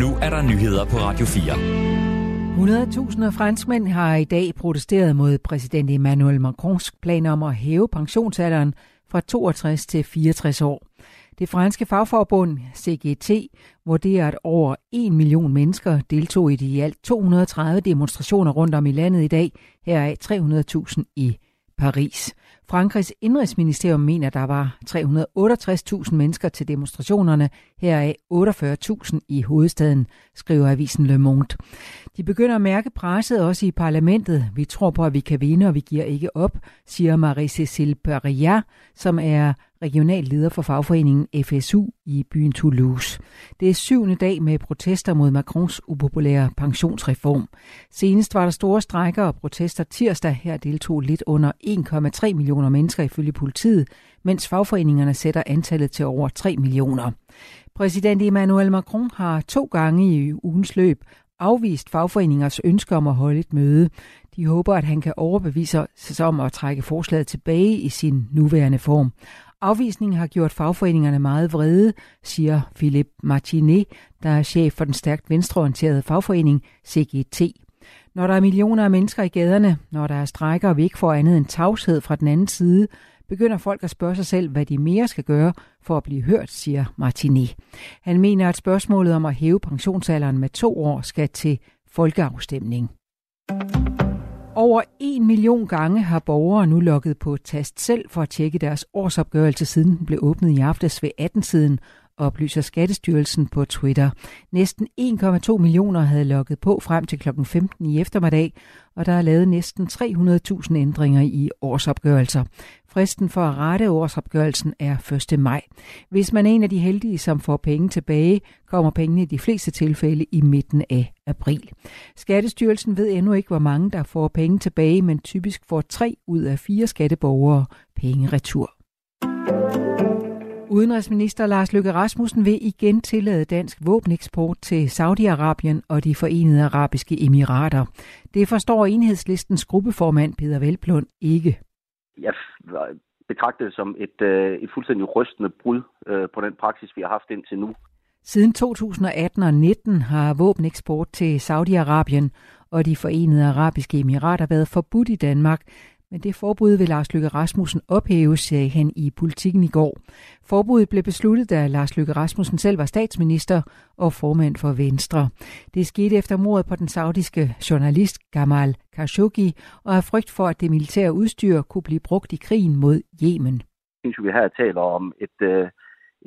Nu er der nyheder på Radio 4. 100.000 franskmænd har i dag protesteret mod præsident Emmanuel Macrons plan om at hæve pensionsalderen fra 62 til 64 år. Det franske fagforbund CGT vurderer, at over 1 million mennesker deltog i de i alt 230 demonstrationer rundt om i landet i dag, heraf 300.000 i Paris. Frankrigs indrigsministerium mener, der var 368.000 mennesker til demonstrationerne, heraf 48.000 i hovedstaden, skriver avisen Le Monde. De begynder at mærke presset også i parlamentet. Vi tror på, at vi kan vinde, og vi giver ikke op, siger Marie-Cécile Perrier, som er regional leder for fagforeningen FSU i byen Toulouse. Det er syvende dag med protester mod Macrons upopulære pensionsreform. Senest var der store strækker og protester tirsdag. Her deltog lidt under 1,3 millioner mennesker ifølge politiet, mens fagforeningerne sætter antallet til over 3 millioner. Præsident Emmanuel Macron har to gange i ugens løb afvist fagforeningers ønske om at holde et møde. De håber, at han kan overbevise sig om at trække forslaget tilbage i sin nuværende form. Afvisningen har gjort fagforeningerne meget vrede, siger Philip Martinet, der er chef for den stærkt venstreorienterede fagforening CGT. Når der er millioner af mennesker i gaderne, når der er strækker og vi ikke får andet end tavshed fra den anden side, begynder folk at spørge sig selv, hvad de mere skal gøre for at blive hørt, siger Martinet. Han mener, at spørgsmålet om at hæve pensionsalderen med to år skal til folkeafstemning. Over en million gange har borgere nu logget på tast selv for at tjekke deres årsopgørelse, siden den blev åbnet i aftes ved 18-tiden, oplyser Skattestyrelsen på Twitter. Næsten 1,2 millioner havde logget på frem til kl. 15 i eftermiddag, og der er lavet næsten 300.000 ændringer i årsopgørelser. Fristen for at rette årsopgørelsen er 1. maj. Hvis man er en af de heldige, som får penge tilbage, kommer pengene i de fleste tilfælde i midten af april. Skattestyrelsen ved endnu ikke, hvor mange der får penge tilbage, men typisk får tre ud af fire skatteborgere penge retur. Udenrigsminister Lars Løkke Rasmussen vil igen tillade dansk våbeneksport til Saudi-Arabien og de forenede arabiske emirater. Det forstår enhedslistens gruppeformand Peter Velblund ikke. Jeg betragter det som et, øh, et fuldstændig rystende brud øh, på den praksis, vi har haft indtil nu. Siden 2018 og 19 har våbeneksport til Saudi-Arabien og de forenede arabiske emirater været forbudt i Danmark, men det forbud vil Lars Løkke Rasmussen ophæve, sagde han i politikken i går. Forbuddet blev besluttet, da Lars Løkke Rasmussen selv var statsminister og formand for Venstre. Det skete efter mordet på den saudiske journalist Gamal Khashoggi og af frygt for, at det militære udstyr kunne blive brugt i krigen mod Yemen. Jeg synes, vi her taler om et, øh,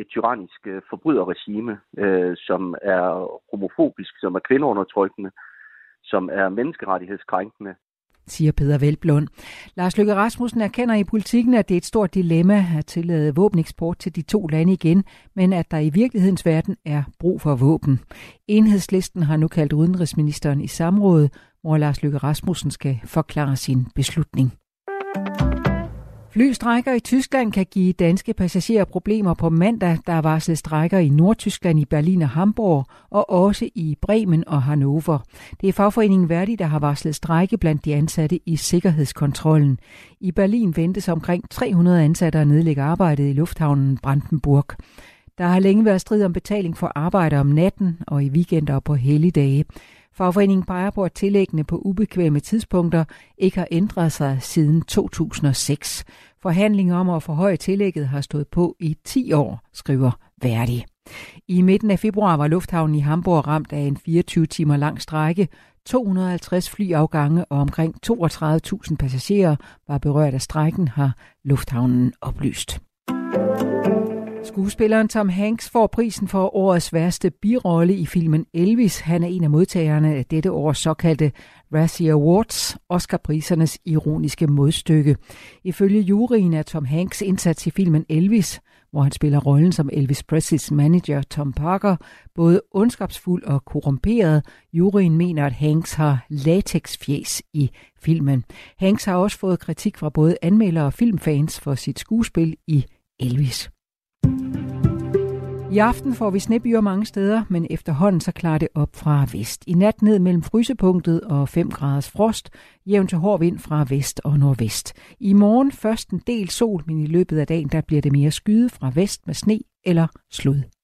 et tyrannisk øh, forbryderregime, øh, som er homofobisk, som er kvindeundertrykkende, som er menneskerettighedskrænkende, siger Peter Velblund. Lars Løkke Rasmussen erkender i politikken, at det er et stort dilemma at tillade våbeneksport til de to lande igen, men at der i virkelighedens verden er brug for våben. Enhedslisten har nu kaldt udenrigsministeren i samråd, hvor Lars Løkke Rasmussen skal forklare sin beslutning. Flystrækker i Tyskland kan give danske passagerer problemer på mandag. Der er varslet strækker i Nordtyskland, i Berlin og Hamburg, og også i Bremen og Hannover. Det er fagforeningen Verdi, der har varslet strække blandt de ansatte i sikkerhedskontrollen. I Berlin ventes omkring 300 ansatte at nedlægge arbejdet i lufthavnen Brandenburg. Der har længe været strid om betaling for arbejde om natten og i weekender og på helligdage. Fagforeningen peger på, at tillæggene på ubekvemme tidspunkter ikke har ændret sig siden 2006. Forhandlinger om at forhøje tillægget har stået på i 10 år, skriver Verdi. I midten af februar var lufthavnen i Hamburg ramt af en 24 timer lang strække. 250 flyafgange og omkring 32.000 passagerer var berørt af strækken, har lufthavnen oplyst. Skuespilleren Tom Hanks får prisen for årets værste birolle i filmen Elvis. Han er en af modtagerne af dette års såkaldte Razzie Awards, Oscar-prisernes ironiske modstykke. Ifølge juryen er Tom Hanks indsats i filmen Elvis, hvor han spiller rollen som Elvis Presleys manager Tom Parker, både ondskabsfuld og korrumperet. Juryen mener, at Hanks har latexfjes i filmen. Hanks har også fået kritik fra både anmeldere og filmfans for sit skuespil i Elvis. I aften får vi snebyer mange steder, men efterhånden så klarer det op fra vest. I nat ned mellem frysepunktet og 5 graders frost, jævn til hård vind fra vest og nordvest. I morgen først en del sol, men i løbet af dagen der bliver det mere skyde fra vest med sne eller slud.